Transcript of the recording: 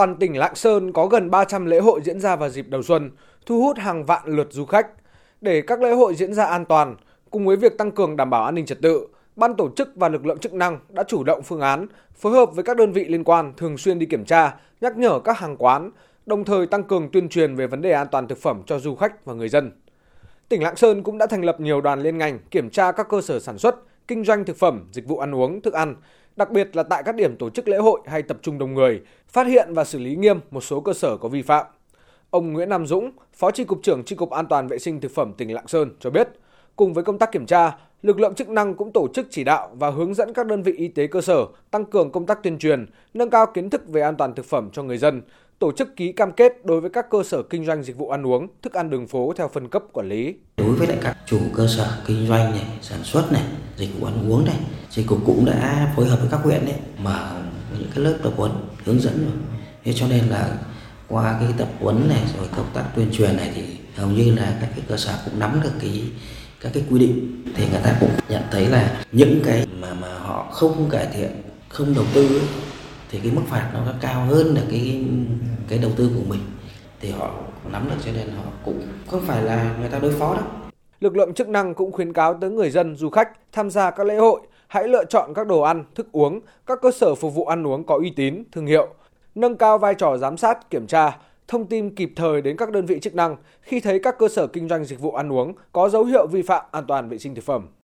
toàn tỉnh Lạng Sơn có gần 300 lễ hội diễn ra vào dịp đầu xuân, thu hút hàng vạn lượt du khách. Để các lễ hội diễn ra an toàn, cùng với việc tăng cường đảm bảo an ninh trật tự, ban tổ chức và lực lượng chức năng đã chủ động phương án, phối hợp với các đơn vị liên quan thường xuyên đi kiểm tra, nhắc nhở các hàng quán, đồng thời tăng cường tuyên truyền về vấn đề an toàn thực phẩm cho du khách và người dân. Tỉnh Lạng Sơn cũng đã thành lập nhiều đoàn liên ngành kiểm tra các cơ sở sản xuất, kinh doanh thực phẩm, dịch vụ ăn uống, thức ăn, đặc biệt là tại các điểm tổ chức lễ hội hay tập trung đông người, phát hiện và xử lý nghiêm một số cơ sở có vi phạm. Ông Nguyễn Nam Dũng, Phó tri cục trưởng tri cục An toàn vệ sinh thực phẩm tỉnh Lạng Sơn cho biết, cùng với công tác kiểm tra, lực lượng chức năng cũng tổ chức chỉ đạo và hướng dẫn các đơn vị y tế cơ sở tăng cường công tác tuyên truyền, nâng cao kiến thức về an toàn thực phẩm cho người dân, tổ chức ký cam kết đối với các cơ sở kinh doanh dịch vụ ăn uống, thức ăn đường phố theo phân cấp quản lý. Đối với lại các chủ cơ sở kinh doanh này, sản xuất này, dịch vụ ăn uống này, thì cục cũng đã phối hợp với các huyện đấy mở những cái lớp tập huấn hướng dẫn rồi. Thế cho nên là qua cái tập huấn này rồi công tác tuyên truyền này thì hầu như là các cái cơ sở cũng nắm được cái các cái quy định thì người ta cũng nhận thấy là những cái mà mà họ không cải thiện không đầu tư ấy, thì cái mức phạt nó cao hơn là cái cái đầu tư của mình thì họ nắm được cho nên họ cũng không phải là người ta đối phó đâu Lực lượng chức năng cũng khuyến cáo tới người dân, du khách tham gia các lễ hội hãy lựa chọn các đồ ăn, thức uống, các cơ sở phục vụ ăn uống có uy tín, thương hiệu, nâng cao vai trò giám sát, kiểm tra, thông tin kịp thời đến các đơn vị chức năng khi thấy các cơ sở kinh doanh dịch vụ ăn uống có dấu hiệu vi phạm an toàn vệ sinh thực phẩm.